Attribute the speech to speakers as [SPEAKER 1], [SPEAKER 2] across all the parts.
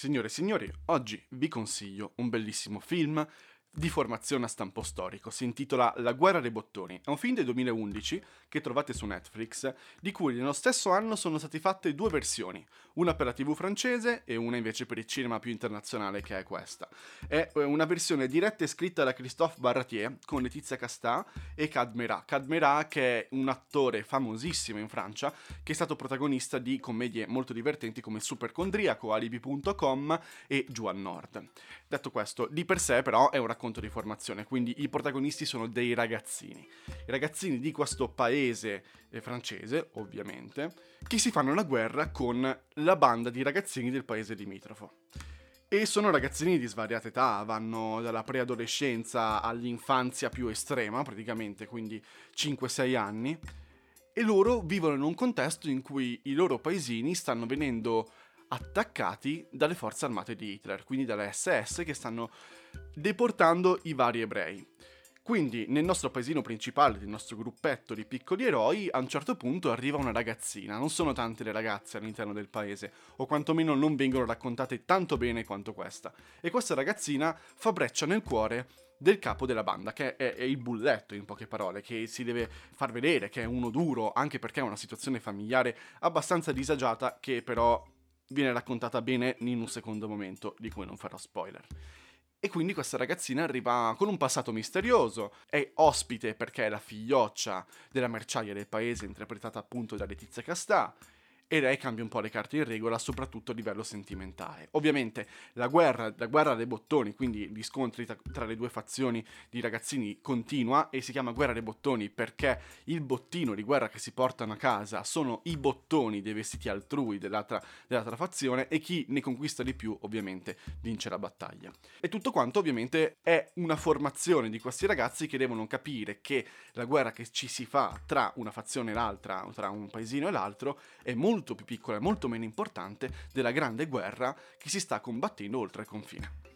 [SPEAKER 1] Signore e signori, oggi vi consiglio un bellissimo film di formazione a stampo storico. Si intitola La guerra dei bottoni. È un film del 2011 che trovate su Netflix, di cui nello stesso anno sono state fatte due versioni, una per la TV francese e una invece per il cinema più internazionale che è questa. È eh, una versione diretta e scritta da Christophe Barratier con Letizia Castà e Cadmerat. Cadmerat che è un attore famosissimo in Francia che è stato protagonista di commedie molto divertenti come Supercondriaco, Alibi.com e Juan Nord. Detto questo, di per sé però è un racconto di formazione, quindi i protagonisti sono dei ragazzini. I ragazzini di questo paese eh, francese, ovviamente, che si fanno la guerra con la banda di ragazzini del paese limitrofo. E sono ragazzini di svariate età, vanno dalla preadolescenza all'infanzia più estrema, praticamente, quindi 5-6 anni, e loro vivono in un contesto in cui i loro paesini stanno venendo attaccati dalle forze armate di Hitler, quindi dalle SS che stanno deportando i vari ebrei. Quindi nel nostro paesino principale, nel nostro gruppetto di piccoli eroi, a un certo punto arriva una ragazzina, non sono tante le ragazze all'interno del paese, o quantomeno non vengono raccontate tanto bene quanto questa. E questa ragazzina fa breccia nel cuore del capo della banda, che è, è, il bulletto in poche parole, che si deve far vedere che è uno duro, anche perché è una situazione familiare abbastanza disagiata, che però viene raccontata bene in un secondo momento, di cui non farò spoiler. E quindi questa ragazzina arriva con un passato misterioso, è ospite perché è la figlioccia della merciaia del paese, interpretata appunto da Letizia Castà, e lei cambia un po' le carte in regola, soprattutto a livello sentimentale. Ovviamente la guerra, la guerra dei bottoni, quindi gli scontri tra, tra, le due fazioni di ragazzini continua e si chiama guerra dei bottoni perché il bottino di guerra che si portano a casa sono i bottoni dei vestiti altrui dell'altra, dell'altra fazione e chi ne conquista di più ovviamente vince la battaglia. E tutto quanto ovviamente è una formazione di questi ragazzi che devono capire che la guerra che ci si fa tra una fazione e l'altra, tra un paesino e l'altro, è molto molto più piccola e molto meno importante della grande guerra che si sta combattendo oltre il confine.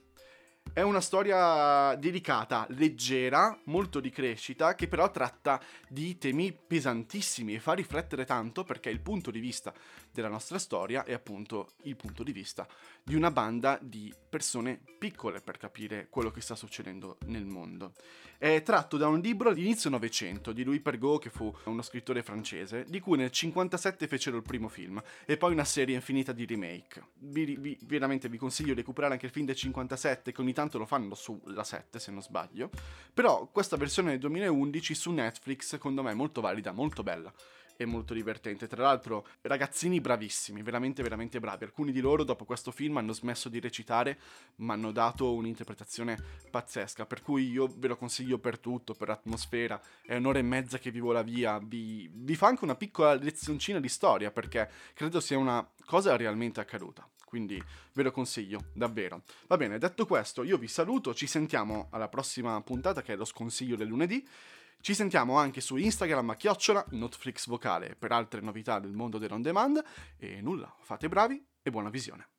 [SPEAKER 1] È una storia dedicata, leggera, molto di crescita, che però tratta di temi pesantissimi e fa riflettere tanto perché il punto di vista della nostra storia è appunto il punto di vista di una banda di persone piccole per capire quello che sta succedendo nel mondo. È tratto da un libro di inizio Novecento di Louis Pergaud, che fu uno scrittore francese, di cui nel 1957 fecero il primo film e poi una serie infinita di remake. Vi, vi, veramente vi consiglio di recuperare anche il film del 57 che ogni tanto lo fanno sulla 7 se non sbaglio, però questa versione del 2011 su Netflix secondo me è molto valida, molto bella e molto divertente. Tra l'altro, ragazzini bravissimi, veramente, veramente bravi. Alcuni di loro, dopo questo film, hanno smesso di recitare, ma hanno dato un'interpretazione pazzesca. Per cui io ve lo consiglio per tutto, per l'atmosfera. È un'ora e mezza che vivo la via. Vi, vi fa anche una piccola lezioncina di storia, perché credo sia una cosa realmente accaduta. Quindi ve lo consiglio, davvero. Va bene, detto questo, io vi saluto, ci sentiamo alla prossima puntata che è lo sconsiglio del lunedì. Ci sentiamo anche su Instagram a chiocciola Notflix Vocale per altre novità del mondo dell'on demand e nulla, fate bravi e buona visione.